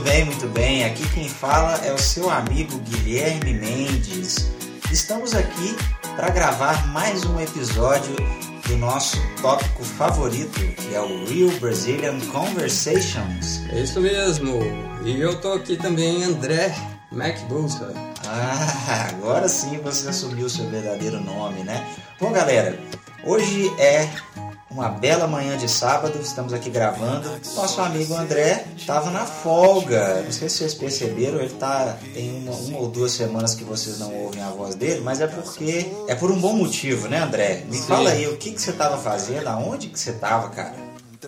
bem, muito bem, muito bem. Aqui quem fala é o seu amigo Guilherme Mendes. Estamos aqui para gravar mais um episódio do nosso tópico favorito, que é o Real Brazilian Conversations. É isso mesmo. E eu tô aqui também, André MacBulsa. Ah, agora sim você assumiu o seu verdadeiro nome, né? Bom, galera, hoje é uma bela manhã de sábado, estamos aqui gravando. Nosso amigo André estava na folga. Não sei se vocês perceberam, ele tá tem uma, uma, ou duas semanas que vocês não ouvem a voz dele, mas é porque é por um bom motivo, né, André? Me Sim. fala aí o que que você estava fazendo, aonde que você estava, cara?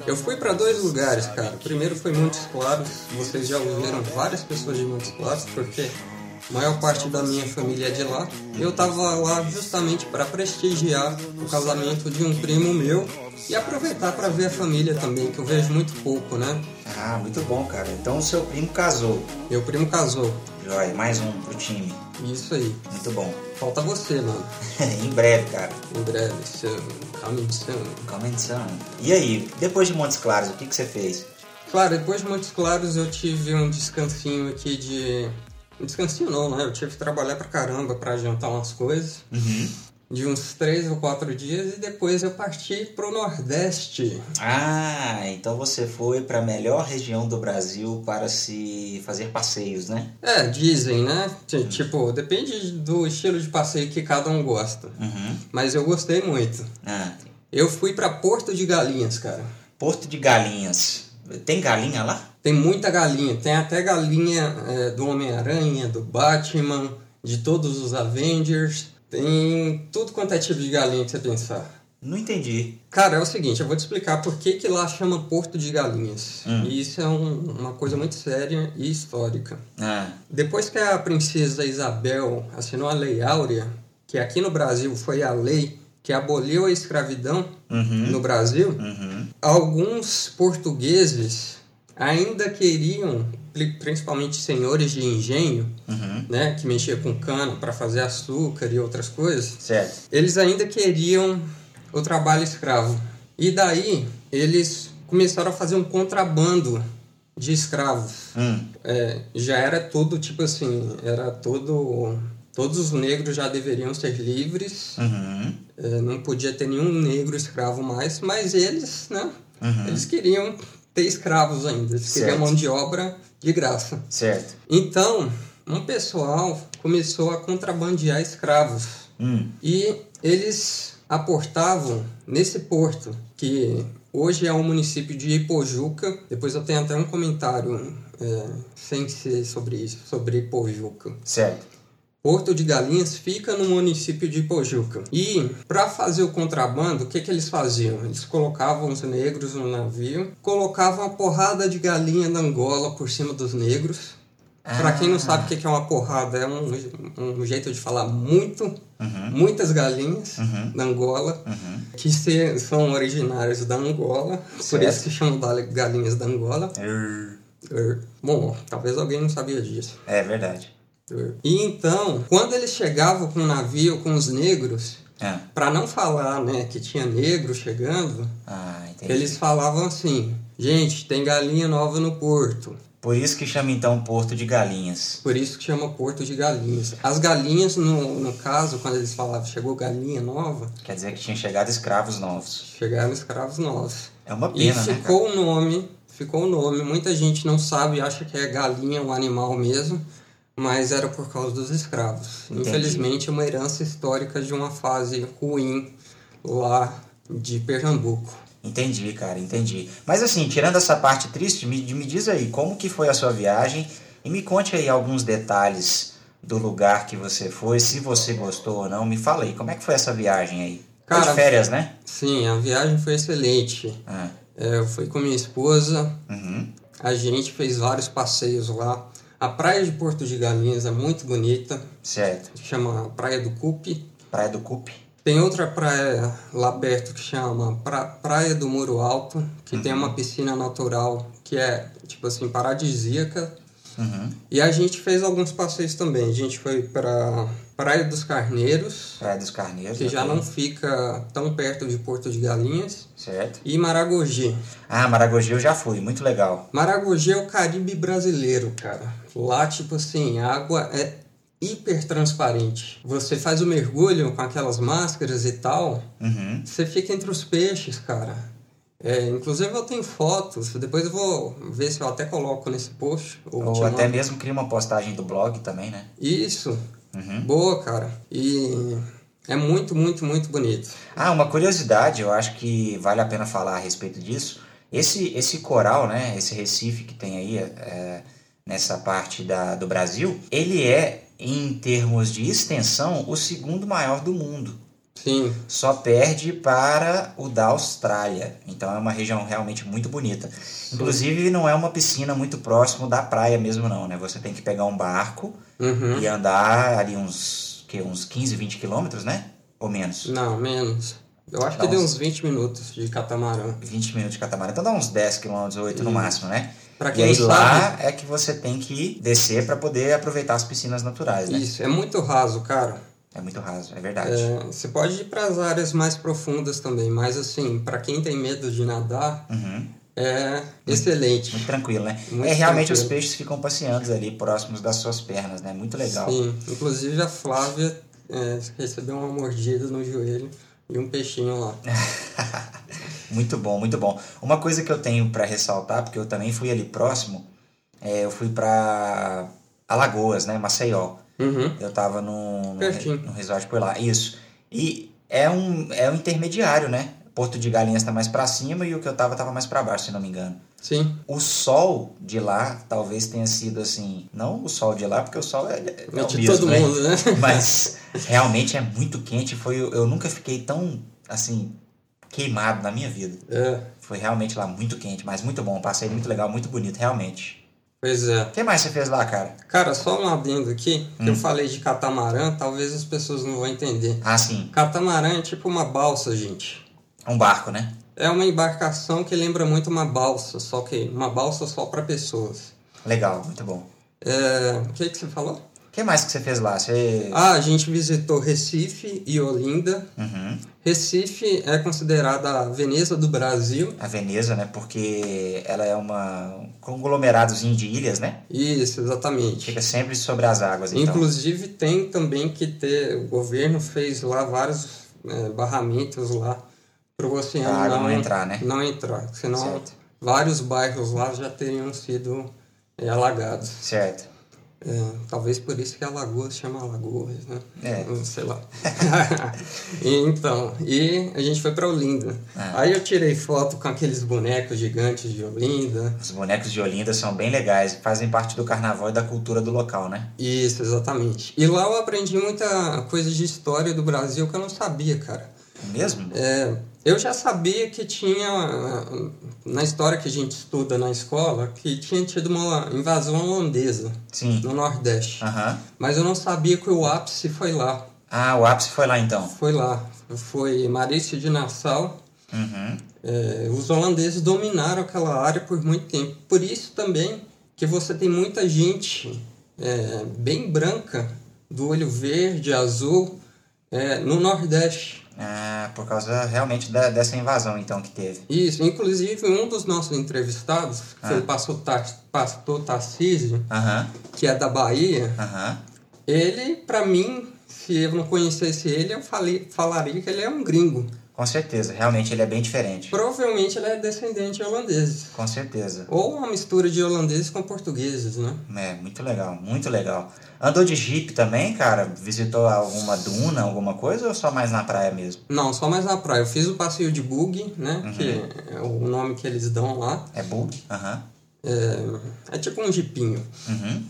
Eu fui para dois lugares, cara. primeiro foi Montes Claros. Vocês já ouviram várias pessoas de Montes Claros, porque maior parte da minha família é de lá. Eu estava lá justamente para prestigiar o casamento de um primo meu e aproveitar para ver a família também, que eu vejo muito pouco, né? Ah, muito bom, cara. Então o seu primo casou. Meu primo casou. Joia, mais um pro time. Isso aí. Muito bom. Falta você, mano. em breve, cara. Em breve. Coming soon. Coming soon. E aí, depois de Montes Claros, o que, que você fez? Claro, depois de Montes Claros eu tive um descansinho aqui de um descansinho não, né? Eu tive que trabalhar pra caramba pra adiantar umas coisas. Uhum. De uns três ou quatro dias e depois eu parti pro Nordeste. Ah, então você foi para a melhor região do Brasil para se fazer passeios, né? É, dizem, né? Tipo, depende do estilo de passeio que cada um gosta. Uhum. Mas eu gostei muito. Ah. Eu fui para Porto de Galinhas, cara. Porto de Galinhas. Tem galinha lá? Tem muita galinha. Tem até galinha é, do Homem-Aranha, do Batman, de todos os Avengers. Tem tudo quanto é tipo de galinha que você pensar. Não entendi. Cara, é o seguinte, eu vou te explicar por que, que lá chama Porto de Galinhas. Hum. E isso é um, uma coisa muito séria e histórica. Ah. Depois que a princesa Isabel assinou a Lei Áurea, que aqui no Brasil foi a lei que aboliu a escravidão uhum. no Brasil, uhum. alguns portugueses ainda queriam, principalmente senhores de engenho, uhum. né, que mexiam com cana para fazer açúcar e outras coisas, certo. eles ainda queriam o trabalho escravo. E daí eles começaram a fazer um contrabando de escravos. Hum. É, já era tudo tipo assim, era todo todos os negros já deveriam ser livres, uhum. é, não podia ter nenhum negro escravo mais, mas eles, né? Uhum. Eles queriam ter escravos ainda, eles certo. queriam mão de obra de graça. Certo. Então, um pessoal começou a contrabandear escravos hum. e eles aportavam nesse porto que hoje é o município de Ipojuca. Depois eu tenho até um comentário é, sem ser sobre isso, sobre Ipojuca. Certo. Porto de Galinhas fica no município de Pojuca. E para fazer o contrabando, o que, que eles faziam? Eles colocavam os negros no navio, colocavam uma porrada de galinha da Angola por cima dos negros. Ah. Para quem não sabe o que é uma porrada, é um, um jeito de falar muito, uhum. muitas galinhas uhum. da Angola, uhum. que se, são originários da Angola, certo. por isso que chamam galinhas da Angola. Bom, talvez alguém não sabia disso. É verdade. E então, quando eles chegavam com o navio com os negros, é. para não falar, né, que tinha negro chegando, ah, eles falavam assim: "Gente, tem galinha nova no porto". Por isso que chama então Porto de Galinhas. Por isso que chama Porto de Galinhas. As galinhas, no, no caso, quando eles falavam chegou galinha nova. Quer dizer que tinha chegado escravos novos. Chegaram escravos novos. É uma pena, e né? ficou o nome, ficou o nome. Muita gente não sabe, acha que é galinha, um animal mesmo mas era por causa dos escravos. Entendi. Infelizmente, é uma herança histórica de uma fase ruim lá de Pernambuco. Entendi, cara, entendi. Mas assim, tirando essa parte triste, me, me diz aí, como que foi a sua viagem e me conte aí alguns detalhes do lugar que você foi, se você gostou ou não. Me fala aí, como é que foi essa viagem aí? Cara, foi de férias, né? Sim, a viagem foi excelente. Ah. É, eu fui com minha esposa, uhum. a gente fez vários passeios lá. A praia de Porto de Galinhas é muito bonita. Certo. Chama Praia do Cupe. Praia do Cupe. Tem outra praia lá perto que chama pra Praia do Muro Alto, que uhum. tem uma piscina natural que é, tipo assim, paradisíaca. Uhum. E a gente fez alguns passeios também. A gente foi para Praia dos Carneiros, Praia dos Carneiros. que já não fica tão perto de Porto de Galinhas, Certo. e Maragogi. Ah, Maragogi eu já fui, muito legal. Maragogi é o Caribe brasileiro, cara. Lá, tipo assim, a água é hiper transparente. Você faz o mergulho com aquelas máscaras e tal, Uhum. você fica entre os peixes, cara. É, inclusive eu tenho fotos, depois eu vou ver se eu até coloco nesse post. Ou, Ou até mesmo cria uma postagem do blog também, né? Isso, Uhum. boa, cara. E é muito, muito, muito bonito. Ah, uma curiosidade, eu acho que vale a pena falar a respeito disso. Esse, esse coral, né, esse Recife que tem aí é, nessa parte da, do Brasil, ele é, em termos de extensão, o segundo maior do mundo. Sim, Só perde para o da Austrália. Então é uma região realmente muito bonita. Inclusive não é uma piscina muito próximo da praia mesmo não, né? Você tem que pegar um barco uhum. e andar ali uns, que, uns 15, 20 quilômetros, né? Ou menos. não, menos. Eu acho que Dá deu uns- uns 20 minutos de catamarã. 20 minutos de catamarã. Então dá uns 10 quilômetros, 8 no Isso. máximo, né? E aí lá é que você tem que descer para poder aproveitar as piscinas naturais, né? Isso, é muito raso, cara. É muito raso, é verdade. É, você pode ir para as áreas mais profundas também, mas assim, para quem tem medo de nadar, Uhum. é excelente. Muito tranquilo, né? Muito é realmente os tranquilo. peixes ficam passeando ali próximos das suas pernas, né? Muito legal. Sim, inclusive a Flávia é, recebeu uma mordida no joelho e um peixinho lá. muito bom, muito bom. Uma coisa que eu tenho para ressaltar, porque eu também fui ali próximo, é, eu fui para Alagoas, né? Maceió. Uhum. Eu tava num, num resort por lá. Isso. E é um, é um intermediário, né? Porto de Galinhas tá mais para cima e o que eu tava tava mais para baixo, se não me engano. Sim, O sol de lá talvez tenha sido assim, não o sol de lá, porque o sol é, é o de mesmo, todo né? mundo, né? Mas realmente é muito quente. Foi, eu nunca fiquei tão assim queimado na minha vida. É, Foi realmente lá muito quente, mas muito bom. Passei muito legal, muito bonito, realmente. Pois é. O que mais você fez lá, cara? Cara, só um adendo aqui, que Hum. eu falei de catamarã, talvez as pessoas não vão entender. Ah, sim, Catamarã é tipo uma balsa, gente. um barco, né? É uma embarcação que lembra muito uma balsa, só que uma balsa só para pessoas. Legal, muito bom. É, o que, que você falou? O que mais que você fez lá? Você. Ah, a gente visitou Recife e Olinda. Uhum. Recife é considerada a Veneza do Brasil. A Veneza, né? Porque ela é uma um conglomeradozinho de ilhas, né? Isso, exatamente. Fica sempre sobre as águas, então. Inclusive tem também que ter, o governo fez lá vários é, barramentos lá para o oceano Pra água não entrar, né? Não entrar, senão Certo. vários bairros lá já teriam sido é, alagados. Certo. É, talvez por isso que Alagoas chama Alagoas, né? É. Sei lá. então, e a gente foi para Olinda. Ah. Aí eu tirei foto com aqueles bonecos gigantes de Olinda. Os bonecos de Olinda são bem legais, fazem parte do carnaval e da cultura do local, né? Isso, exatamente. E lá eu aprendi muita coisa de história do Brasil que eu não sabia, cara. Mesmo? É, eu já sabia que tinha, na história que a gente estuda na escola, que tinha tido uma invasão holandesa Sim. no Nordeste. Aham. Mas eu não sabia que o ápice foi lá. Ah, o ápice foi lá então. Foi lá. Foi Marício de Nassau. Uhum. É, os holandeses dominaram aquela área por muito tempo. Por isso também que você tem muita gente é, bem branca, do olho verde, azul, é, no Nordeste. Ah, por causa realmente da- dessa invasão então que teve. Isso, inclusive um dos nossos entrevistados, que foi Ah. o pastor, pastor Tarcísio, Aham, que é da Bahia, aham. ele, pra mim, se eu não conhecesse ele, eu falei, falaria que ele é um gringo. Com certeza, realmente ele é bem diferente. Provavelmente ele é descendente de holandeses. Com certeza. Ou uma mistura de holandeses com portugueses, né? É, muito legal, muito legal. Andou de jeep também, cara? Visitou alguma duna, alguma coisa ou só mais na praia mesmo? Não, só mais na praia. Eu fiz o passeio de bug, né? Uhum. Que é o nome que eles dão lá. É bug? Aham. É, é tipo um jipinho. Uhum.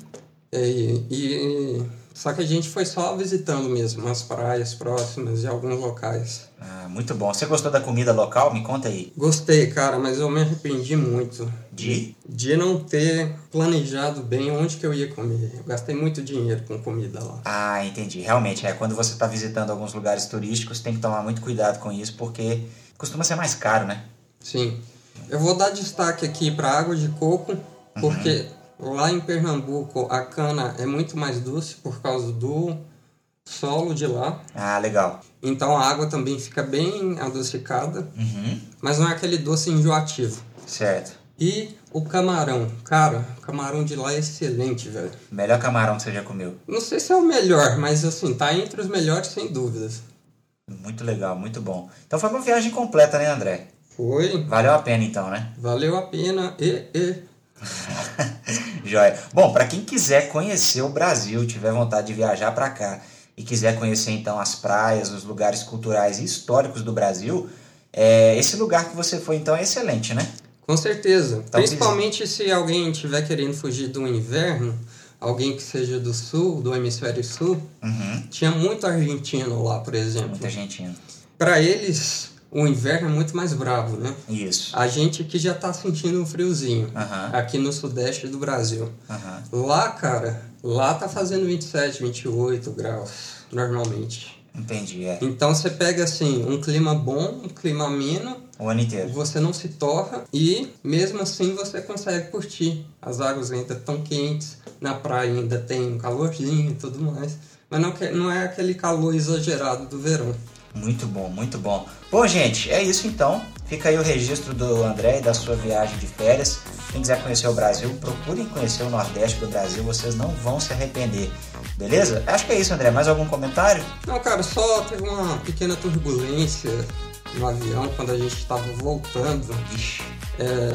É, E, e- só que a gente foi só visitando mesmo as praias próximas e alguns locais. Ah, muito bom. Você gostou da comida local? Me conta aí. Gostei, cara, mas eu me arrependi muito De? de não ter planejado bem onde que eu ia comer. Eu gastei muito dinheiro com comida lá. Ah, entendi. Realmente, é. Quando você está visitando alguns lugares turísticos, tem que tomar muito cuidado com isso, porque costuma ser mais caro, né? Sim. Eu vou dar destaque aqui para água de coco, porque lá em Pernambuco a cana é muito mais doce por causa do solo de lá. Ah, legal. Então a água também fica bem adocicada, Uhum. mas não é aquele doce enjoativo. Certo. E o camarão, cara, o camarão de lá é excelente, velho. Melhor camarão que você já comeu. Não sei se é o melhor, mas assim, tá entre os melhores sem dúvidas. Muito legal, muito bom. Então foi uma viagem completa, né, André? Foi, Valeu a pena então, né? valeu a pena e, e Joia. Bom, para quem quiser conhecer o Brasil, tiver vontade de viajar para cá e quiser conhecer então as praias, os lugares culturais e históricos do Brasil, é, esse lugar que você foi então é excelente, né? Com certeza. Talvez- Principalmente se alguém estiver querendo fugir do inverno, alguém que seja do sul, do hemisfério sul, Uhum. tinha muito argentino lá, por exemplo. Muita gente indo. Para eles, o inverno é muito mais bravo, né? Isso. A gente aqui já tá sentindo um friozinho, aqui no sudeste do Brasil. Lá, cara, lá tá fazendo 27, 28 graus, normalmente. Entendi, é. Então você pega assim, um clima bom, um clima ameno, O ano inteiro. você não se torra e mesmo assim você consegue curtir. As águas ainda estão quentes, na praia ainda tem um calorzinho e tudo mais. Mas não, não é aquele calor exagerado do verão. Muito bom, muito bom. Bom, gente, é isso então. Fica aí o registro do André e da sua viagem de férias. Quem quiser conhecer o Brasil, procurem conhecer o Nordeste do Brasil, vocês não vão se arrepender. Beleza? Acho que é isso, André. Mais algum comentário? Não, cara, só teve uma pequena turbulência no avião quando a gente estava voltando. É,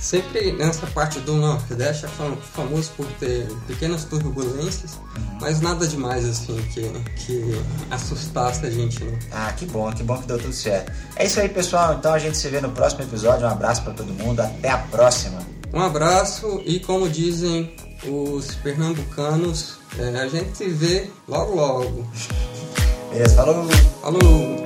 sempre nessa parte do Nordeste é fam- famoso por ter pequenas turbulências, mas nada demais assim que, que assustasse a gente, né? Ah, que bom, que bom que deu tudo certo. É isso aí, pessoal. Então a gente se vê no próximo episódio. Um abraço pra todo mundo. Até a próxima. Um abraço e como dizem os pernambucanos, é, a gente se vê logo logo. Beleza? Falou! Falou!